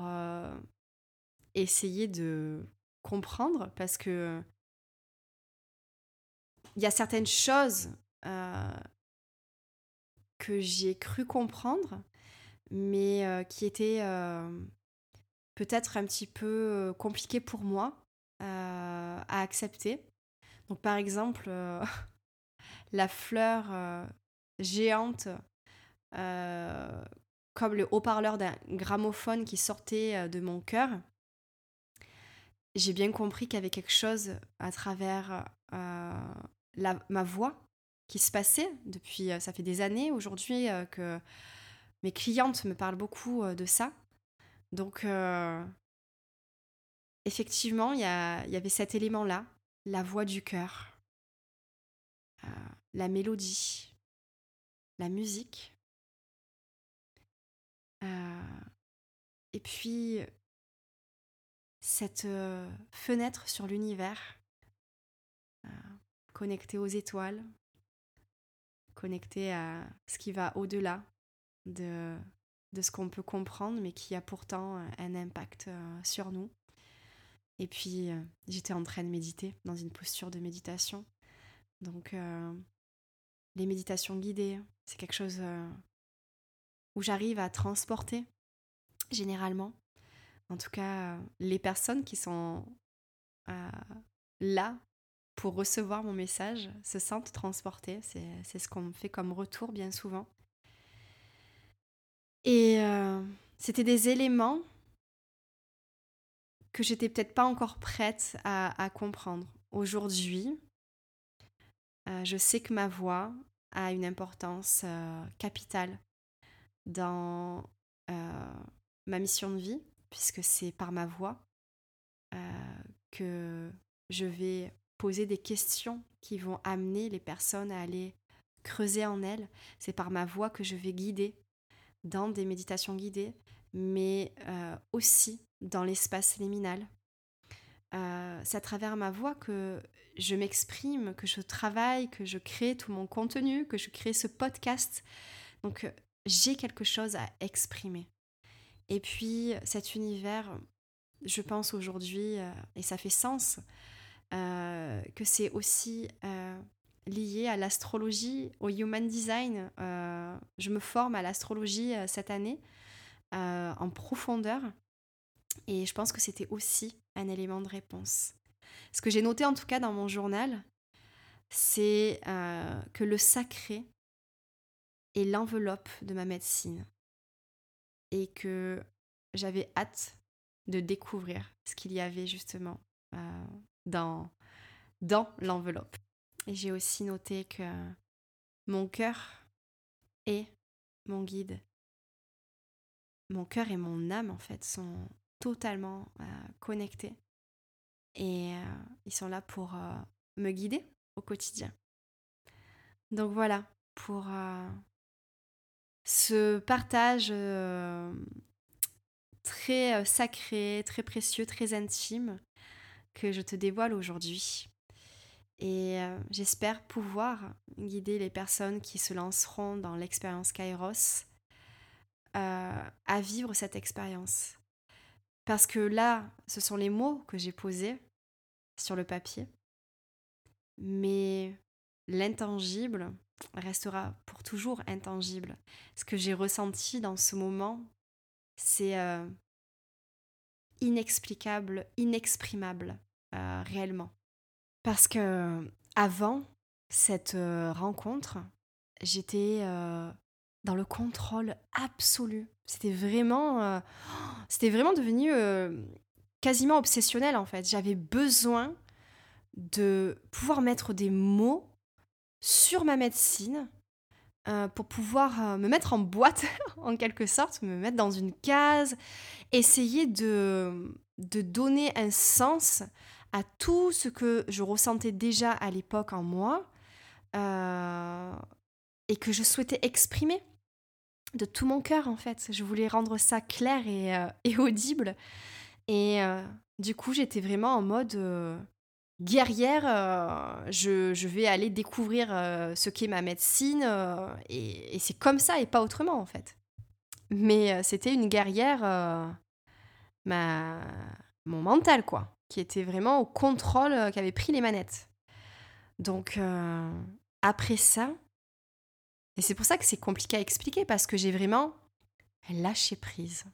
A: essayer de comprendre parce que il y a certaines choses que j'ai cru comprendre, mais qui étaient peut-être un petit peu compliquées pour moi à accepter. Donc par exemple, la fleur géante comme le haut-parleur d'un gramophone qui sortait de mon cœur, j'ai bien compris qu'il y avait quelque chose à travers ma voix qui se passait depuis, ça fait des années aujourd'hui que mes clientes me parlent beaucoup de ça. Donc, effectivement, il y, y, avait cet élément-là, la voix du cœur, la mélodie, la musique. et puis, cette fenêtre sur l'univers, connectée aux étoiles, connectée à ce qui va au-delà de, ce qu'on peut comprendre, mais qui a pourtant un impact sur nous. Et puis, j'étais en train de méditer dans une posture de méditation. Donc, les méditations guidées, c'est quelque chose où j'arrive à transporter, généralement. En tout cas, les personnes qui sont là pour recevoir mon message se sentent transportées. C'est ce qu'on me fait comme retour bien souvent. Et c'était des éléments que j'étais peut-être pas encore prête à comprendre. Aujourd'hui, euh, je sais que ma voix a une importance euh, capitale dans euh, ma mission de vie, puisque c'est par ma voix que je vais poser des questions qui vont amener les personnes à aller creuser en elles. C'est par ma voix que je vais guider dans des méditations guidées, mais aussi dans l'espace liminal. c'est à travers ma voix que je m'exprime, que je travaille, que je crée tout mon contenu, que je crée ce podcast. Donc euh, j'ai quelque chose à exprimer. Et puis cet univers, je pense aujourd'hui, euh, et ça fait sens, euh, que c'est aussi lié à l'astrologie, au human design. je me forme à l'astrologie cette année en profondeur. Et je pense que c'était aussi un élément de réponse. Ce que j'ai noté en tout cas dans mon journal, c'est euh, que le sacré est l'enveloppe de ma médecine et que j'avais hâte de découvrir ce qu'il y avait justement euh, dans, dans l'enveloppe. Et j'ai aussi noté que mon cœur est mon guide. Mon cœur et mon âme, en fait, sont totalement euh, connectés et euh, ils sont là pour me guider au quotidien. Donc voilà, pour ce partage très sacré, très précieux, très intime que je te dévoile aujourd'hui. Et j'espère pouvoir guider les personnes qui se lanceront dans l'expérience Kairos à vivre cette expérience. Parce que là, ce sont les mots que j'ai posés sur le papier. Mais l'intangible restera pour toujours intangible. Ce que j'ai ressenti dans ce moment, c'est euh, inexplicable, inexprimable, euh, réellement. Parce que avant cette euh, rencontre, j'étais dans le contrôle absolu. C'était vraiment, c'était vraiment devenu quasiment obsessionnel en fait. J'avais besoin de pouvoir mettre des mots sur ma médecine euh, pour pouvoir euh, me mettre en boîte en quelque sorte, me mettre dans une case, essayer de, de donner un sens à tout ce que je ressentais déjà à l'époque en moi euh, et que je souhaitais exprimer de tout mon cœur en fait. Je voulais rendre ça clair et, audible. Et du coup, j'étais vraiment en mode guerrière. Euh, je, vais aller découvrir ce qu'est ma médecine. et, c'est comme ça et pas autrement, en fait. Mais c'était une guerrière, mon mental, quoi.
B: qui était vraiment au contrôle, euh, qui avait pris les manettes. Donc, après ça, et c'est pour ça que c'est compliqué à expliquer, parce que j'ai vraiment lâché prise.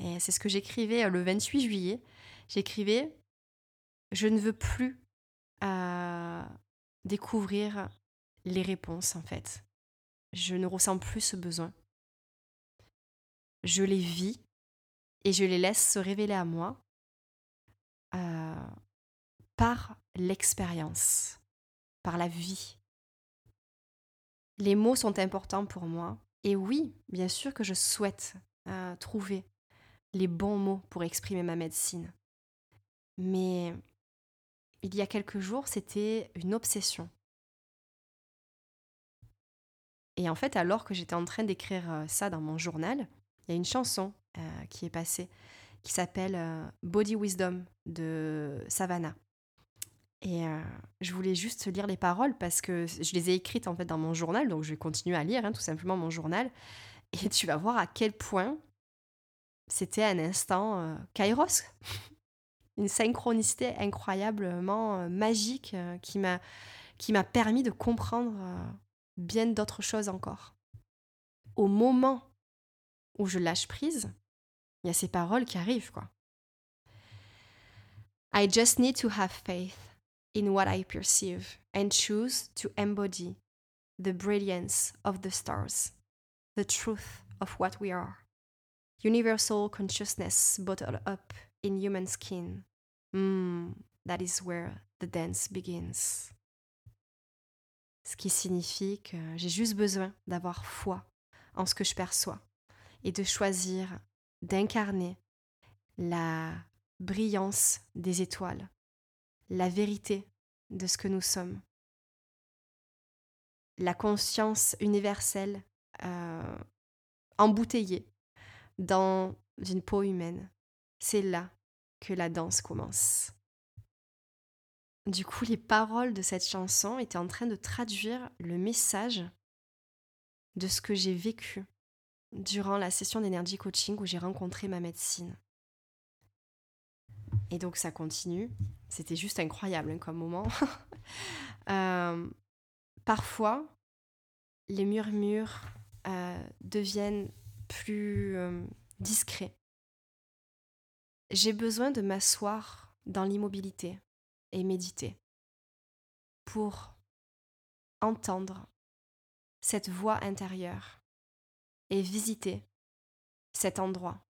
B: Et c'est ce que j'écrivais le 28 juillet. J'écrivais Je ne veux plus découvrir les réponses, en fait. Je ne ressens plus ce besoin. Je les vis et je les laisse se révéler à moi euh, par l'expérience, par la vie. Les mots sont importants pour moi. Et oui, bien sûr que je souhaite euh, trouver les bons mots pour exprimer ma médecine. Mais il y a quelques jours, c'était une obsession. Et en fait, alors que j'étais en train d'écrire euh, ça dans mon journal, il y a une chanson euh, qui est passée qui s'appelle euh, Body Wisdom de Savannah. Et je voulais juste lire les paroles parce que je les ai écrites en fait dans mon journal, donc je vais continuer à lire hein, tout simplement mon journal. Et tu vas voir à quel point c'était un instant kairos, une synchronicité incroyablement magique qui m'a qui m'a permis de comprendre bien d'autres choses encore. Au moment où je lâche prise, il y a ces paroles qui arrivent, quoi. I just need to have faith in what I perceive and choose to embody the brilliance of the stars, the truth of what we are. Universal consciousness bottled up in human skin. Mm, that is where the dance begins ce qui signifie que j'ai juste besoin d'avoir foi en ce que je perçois et de choisir d'incarner la brillance des étoiles, la vérité de ce que nous sommes, la conscience universelle euh, embouteillée dans une peau humaine. C'est là que la danse commence. Du coup, les paroles de cette chanson étaient en train de traduire le message de ce que j'ai vécu durant la session d'énergie coaching où j'ai rencontré ma médecine. Et donc ça continue. C'était juste incroyable hein, comme moment. Euh, parfois, les murmures euh, deviennent plus euh, discrets. J'ai besoin de m'asseoir dans l'immobilité et méditer pour entendre cette voix intérieure et visiter cet endroit,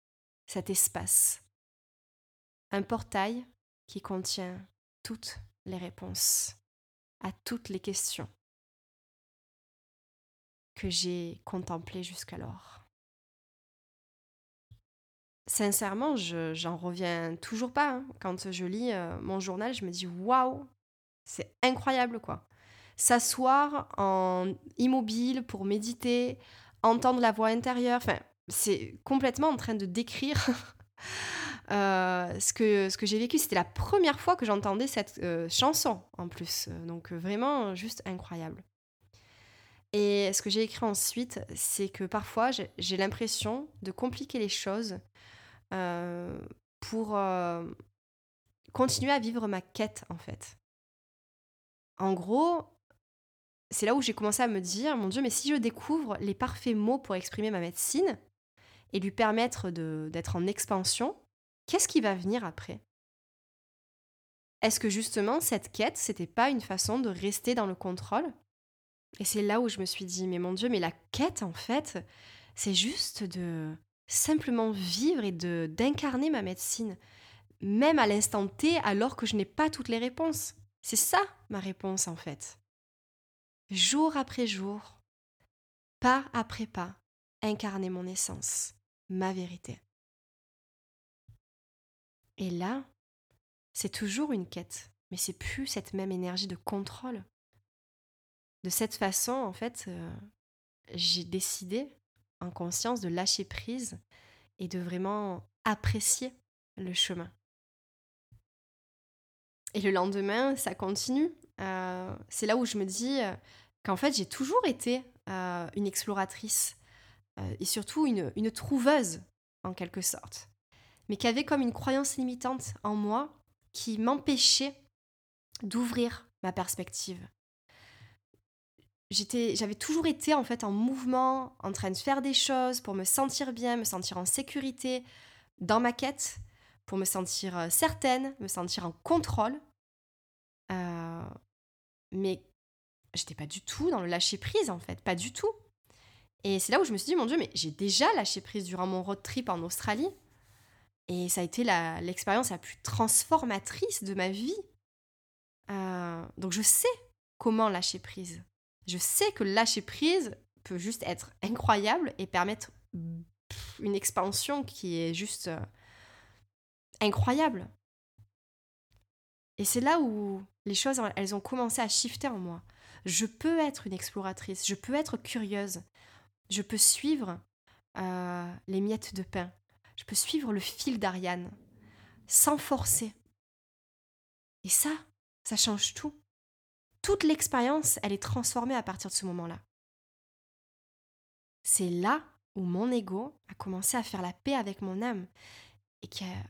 B: cet espace. Un portail qui contient toutes les réponses à toutes les questions que j'ai contemplées jusqu'alors. Sincèrement, je j'en reviens toujours pas. Hein. Quand je lis euh, mon journal, je me dis waouh, c'est incroyable quoi. S'asseoir immobile pour méditer, entendre la voix intérieure, enfin, c'est complètement en train de décrire euh, ce que, j'ai vécu. C'était la première fois que j'entendais cette euh, chanson en plus. Donc vraiment juste incroyable. Et ce que j'ai écrit ensuite, c'est que parfois j'ai l'impression de compliquer les choses pour euh, continuer à vivre ma quête en fait. En gros, c'est là où j'ai commencé à me dire, mon Dieu, mais si je découvre les parfaits mots pour exprimer ma médecine et lui permettre d'être en expansion, qu'est-ce qui va venir après? Est-ce que justement cette quête, c'était pas une façon de rester dans le contrôle? Et c'est là où je me suis dit, mais mon Dieu, mais la quête en fait, c'est juste de simplement vivre et de d'incarner ma médecine, même à l'instant T, alors que je n'ai pas toutes les réponses. C'est ça ma réponse en fait. Jour après jour, pas après pas, incarner mon essence, ma vérité. Et là, c'est toujours une quête, mais c'est plus cette même énergie de contrôle. De cette façon, en fait, euh, j'ai décidé en conscience de lâcher prise et de vraiment apprécier le chemin. Et le lendemain, ça continue. Euh, c'est là où je me dis euh, qu'en fait, j'ai toujours été euh, une exploratrice et surtout une, trouveuse, en quelque sorte. mais qui avait comme une croyance limitante en moi qui m'empêchait d'ouvrir ma perspective. J'avais toujours été en fait en mouvement, en train de faire des choses pour me sentir bien, me sentir en sécurité dans ma quête, pour me sentir euh, certaine, me sentir en contrôle. Euh, mais j'étais pas du tout dans le lâcher prise en fait, pas du tout. Et c'est là où je me suis dit, mon Dieu, mais j'ai déjà lâché prise durant mon road trip en Australie. Et ça a été l'expérience la, plus transformatrice de ma vie. Euh, donc je sais comment lâcher prise. Je sais que lâcher prise peut juste être incroyable et permettre une expansion qui est juste euh, incroyable. Et c'est là où les choses, elles ont commencé à shifter en moi. Je peux être une exploratrice, je peux être curieuse, je peux suivre euh, les miettes de pain, je peux suivre le fil d'Ariane, sans forcer. Et ça, ça change tout. Toute l'expérience, elle est transformée à partir de ce moment-là. C'est là où mon ego a commencé à faire la paix avec mon âme et qu'il y a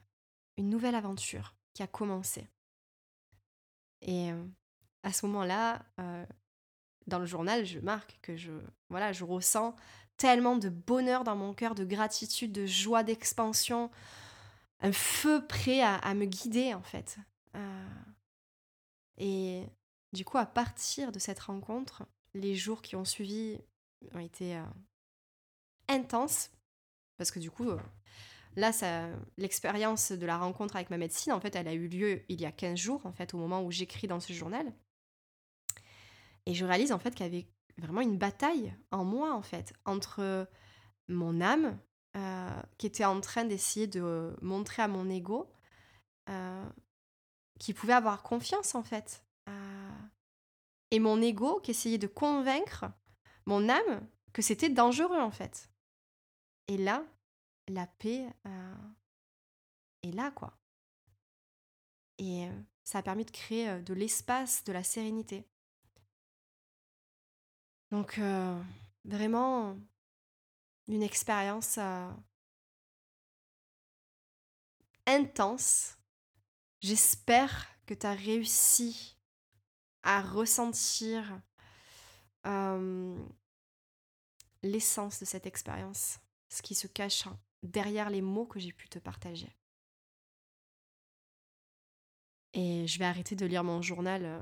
B: une nouvelle aventure qui a commencé. Et euh, à ce moment-là, euh, dans le journal, je marque que je, voilà, je ressens tellement de bonheur dans mon cœur, de gratitude, de joie, d'expansion, un feu prêt à, me guider en fait. Euh, et du coup, à partir de cette rencontre, les jours qui ont suivi ont été intenses parce que du coup, là, l'expérience de la rencontre avec ma médecine, en fait, elle a eu lieu il y a 15 jours, en fait, au moment où j'écris dans ce journal. Et je réalise, en fait, qu'il y avait vraiment une bataille en moi, en fait, entre mon âme, euh, qui était en train d'essayer de montrer à mon ego euh, qu'il pouvait avoir confiance, en fait. Euh, et mon ego qui essayait de convaincre mon âme que c'était dangereux, en fait. Et là, la paix est là, quoi. Et ça a permis de créer de l'espace, de la sérénité. Donc, vraiment, une expérience intense. J'espère que tu as réussi à ressentir l'essence de cette expérience, ce qui se cache derrière les mots que j'ai pu te partager. Et je vais arrêter de lire mon journal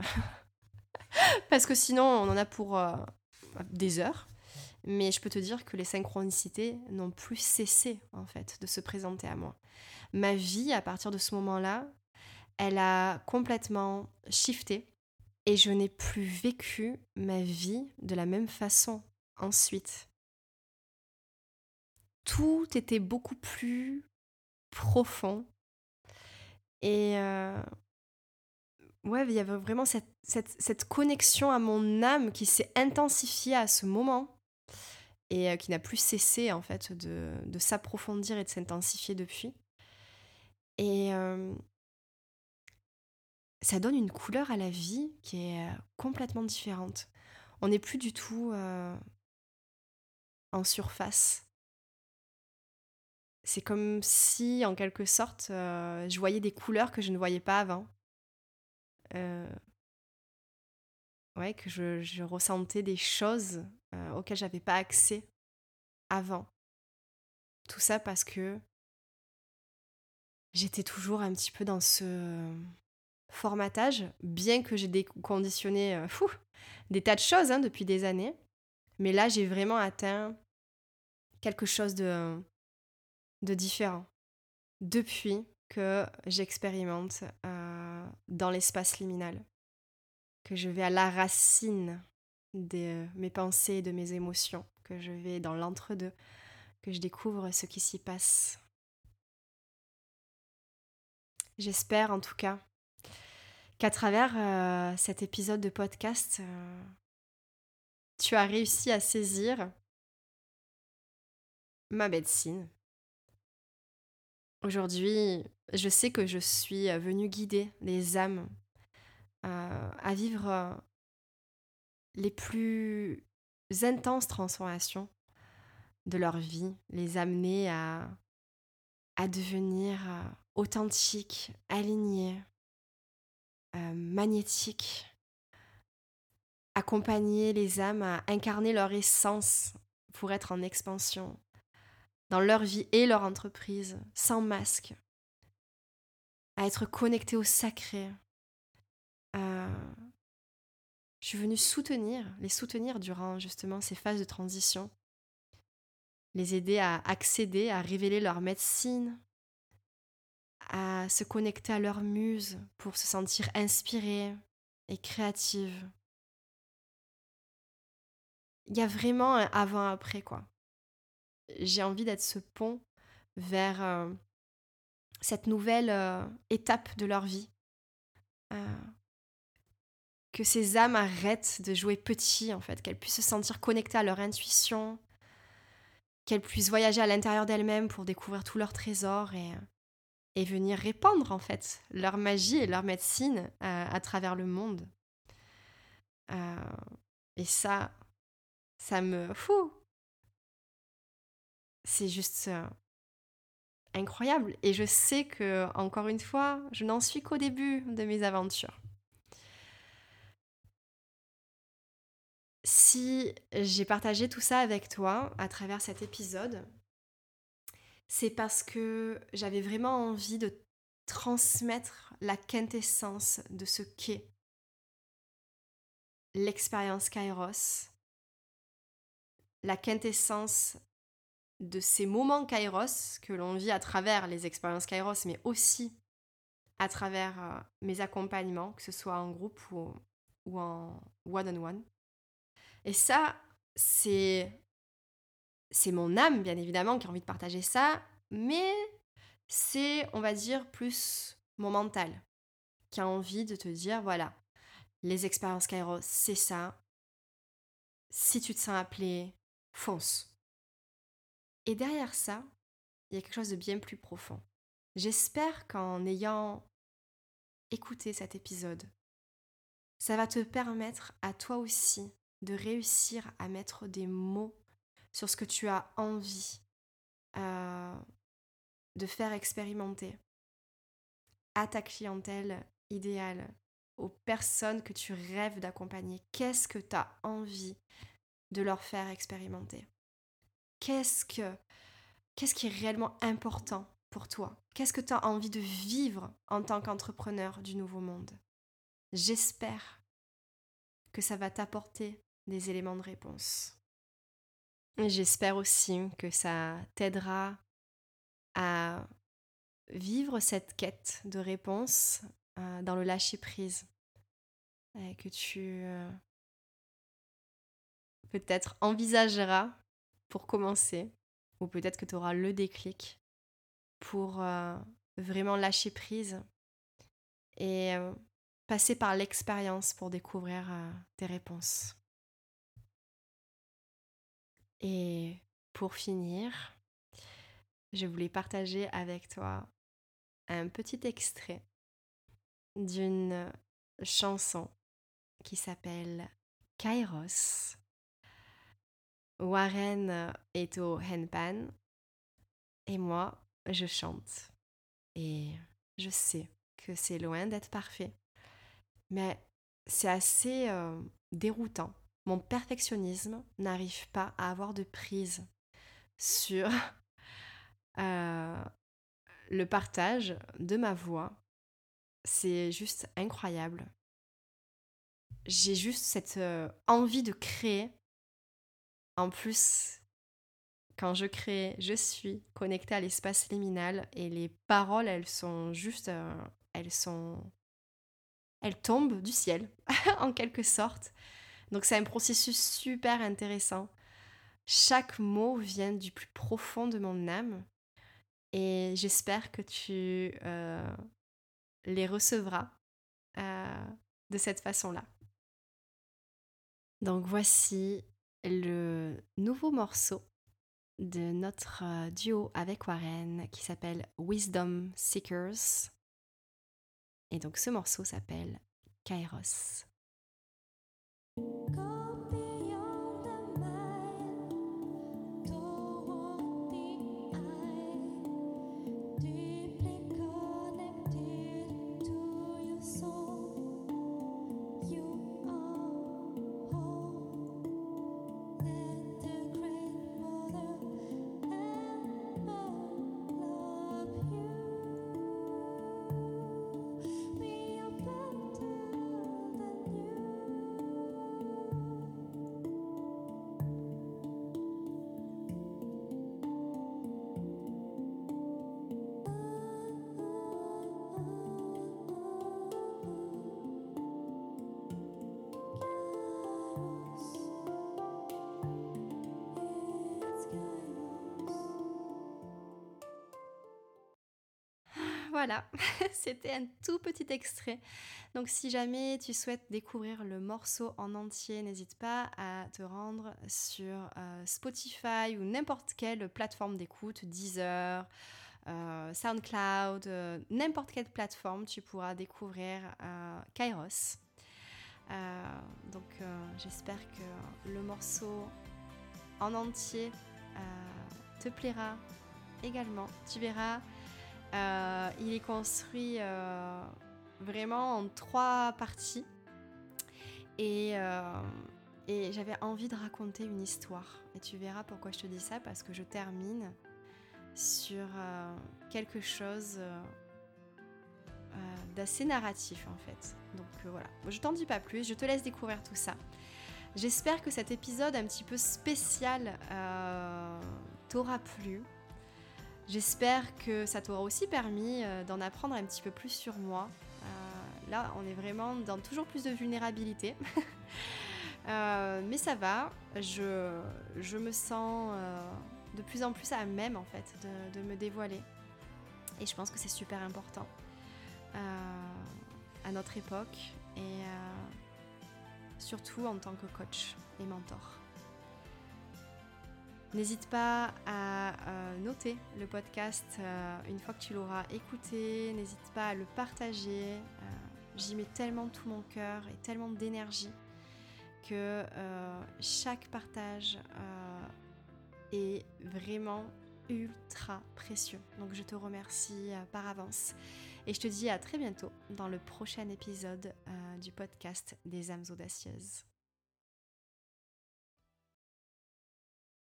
B: parce que sinon on en a pour des heures. Mais je peux te dire que les synchronicités n'ont plus cessé, en fait, de se présenter à moi. Ma vie, à partir de ce moment-là, elle a complètement shifté et je n'ai plus vécu ma vie de la même façon ensuite. Tout était beaucoup plus profond et euh, ouais, il y avait vraiment cette, connexion à mon âme qui s'est intensifiée à ce moment et euh, qui n'a plus cessé en fait de, de s'approfondir et de s'intensifier depuis. Et euh, ça donne une couleur à la vie qui est euh, complètement différente. On n'est plus du tout en surface. C'est comme si, en quelque sorte, je voyais des couleurs que je ne voyais pas avant. Euh, ouais, que je, je, ressentais des choses euh, auxquelles j'avais pas accès avant. Tout ça parce que j'étais toujours un petit peu dans ce formatage, bien que j'ai déconditionné euh, des tas de choses hein, depuis des années. Mais là, j'ai vraiment atteint quelque chose de, différent depuis que j'expérimente euh, dans l'espace liminal, que je vais à la racine de mes pensées de mes émotions, que je vais dans l'entre-deux, que je découvre ce qui s'y passe. J'espère en tout cas qu'à travers euh, cet épisode de podcast, euh, tu as réussi à saisir ma médecine, Aujourd'hui, je sais que je suis euh, venue guider les âmes à vivre les plus intenses transformations de leur vie, les amener à à devenir euh, authentique, aligné, euh, magnétique, accompagner les âmes à incarner leur essence pour être en expansion dans leur vie et leur entreprise, sans masque, à être connecté au sacré. je suis venue soutenir, les soutenir durant justement ces phases de transition, les aider à accéder, à révéler leur médecine, à se connecter à leur muse pour se sentir inspirée et créative. Il y a vraiment un avant-après, quoi. J'ai envie d'être ce pont vers euh, cette nouvelle euh, étape de leur vie. Euh, que ces âmes arrêtent de jouer petit, en fait, qu'elles puissent se sentir connectées à leur intuition, qu'elles puissent voyager à l'intérieur d'elles-mêmes pour découvrir tous leurs trésors et, et venir répandre en fait leur magie et leur médecine à, travers le monde. Euh, et ça, ça me fou. C'est juste euh, incroyable. Et je sais que, encore une fois, je n'en suis qu'au début de mes aventures. Si j'ai partagé tout ça avec toi à travers cet épisode, c'est parce que j'avais vraiment envie de transmettre la quintessence de ce qu'est l'expérience Kairos, la quintessence de ces moments Kairos que l'on vit à travers les expériences Kairos, mais aussi à travers euh, mes accompagnements, que ce soit en groupe ou, ou en one-on-one. Et ça, c'est c'est mon âme, bien évidemment, qui a envie de partager ça, mais c'est, on va dire, plus mon mental qui a envie de te dire, voilà, les expériences Kairos, c'est ça. Si tu te sens appelé, fonce. Et derrière ça, il y a quelque chose de bien plus profond. J'espère qu'en ayant écouté cet épisode, ça va te permettre à toi aussi de réussir à mettre des mots sur ce que tu as envie euh, de faire expérimenter à ta clientèle idéale, aux personnes que tu rêves d'accompagner. Qu'est-ce que tu as envie de leur faire expérimenter? Qu'est-ce que qu'est-ce qui est réellement important pour toi? Qu'est-ce que tu as envie de vivre en tant qu'entrepreneur du nouveau monde? J'espère que ça va t'apporter des éléments de réponse. J'espère aussi que ça t'aidera à vivre cette quête de réponse euh, dans le lâcher-prise. Et que tu euh, peut-être envisageras pour commencer, ou peut-être que tu auras le déclic pour euh, vraiment lâcher prise et passer par l'expérience pour découvrir tes réponses. Et pour finir, je voulais partager avec toi un petit extrait d'une chanson qui s'appelle Kairos. Warren est au handpan et moi, je chante. Et je sais que c'est loin d'être parfait, mais c'est assez euh, déroutant mon perfectionnisme n'arrive pas à avoir de prise sur euh, le partage de ma voix. C'est juste incroyable. J'ai juste cette euh, envie de créer. En plus, quand je crée, je suis connectée à l'espace liminal et les paroles, elles sont juste, euh, elles sont, elles tombent du ciel en quelque sorte. Donc c'est un processus super intéressant. Chaque mot vient du plus profond de mon âme et j'espère que tu euh, les recevras euh, de cette façon-là. Donc voici le nouveau morceau de notre euh, duo avec Warren qui s'appelle Wisdom Seekers. Et donc ce morceau s'appelle Kairos. Go.
A: Voilà, c'était un tout petit extrait. Donc si jamais tu souhaites découvrir le morceau en entier, n'hésite pas à te rendre sur euh, Spotify ou n'importe quelle plateforme d'écoute, Deezer, euh, SoundCloud, euh, n'importe quelle plateforme, tu pourras découvrir Kairos. donc j'espère que le morceau en entier te plaira également. Tu verras euh, il est construit euh, vraiment en trois parties. Euh, et, j'avais envie de raconter une histoire. Et tu verras pourquoi je te dis ça, parce que je termine sur quelque chose d'assez narratif en fait. Donc voilà, je t'en dis pas plus, je te laisse découvrir tout ça. J'espère que cet épisode un petit peu spécial t'aura plu. J'espère que ça t'aura aussi permis euh, d'en apprendre un petit peu plus sur moi. Euh, là, on est vraiment dans toujours plus de vulnérabilité. Euh, mais ça va, je, me sens de plus en plus à même en fait de, me dévoiler. Et je pense que c'est super important à notre époque et surtout en tant que coach et mentor. N'hésite pas à euh, noter le podcast euh, une fois que tu l'auras écouté. N'hésite pas à le partager. Euh, j'y mets tellement tout mon cœur et tellement d'énergie que chaque partage est vraiment ultra précieux. Donc je te remercie par avance et je te dis à très bientôt dans le prochain épisode du podcast des âmes audacieuses.